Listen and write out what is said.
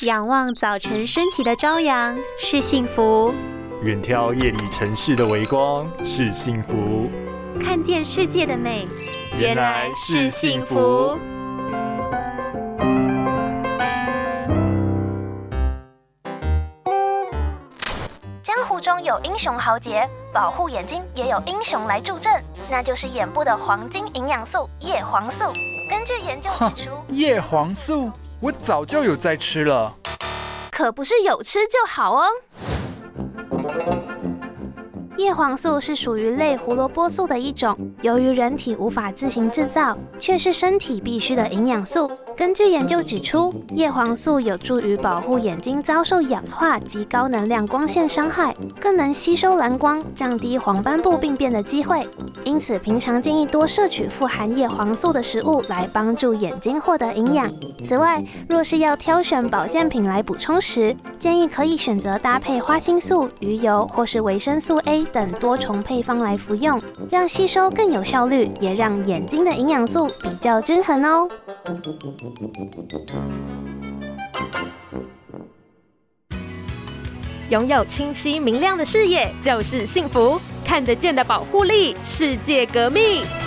仰望早晨升起的朝阳是幸福，远眺夜里城市的微光是幸福，看见世界的美原来是幸福。江湖中有英雄豪杰，保护眼睛也有英雄来助阵，那就是眼部的黄金营养素叶黄素。根据研究指出，叶黄素我早就有在吃了，可不是有吃就好哦。叶黄素是属于类胡萝卜素的一种，由于人体无法自行制造，却是身体必需的营养素。根据研究指出，叶黄素有助于保护眼睛遭受氧化及高能量光线伤害，更能吸收蓝光，降低黄斑部病变的机会。因此，平常建议多摄取富含叶黄素的食物，来帮助眼睛获得营养。此外，若是要挑选保健品来补充时，建议可以选择搭配花青素、鱼油或是维生素 A 等多重配方来服用，让吸收更有效率，也让眼睛的营养素比较均衡哦。拥有清晰明亮的视野就是幸福，看得见的保护力，世界革命。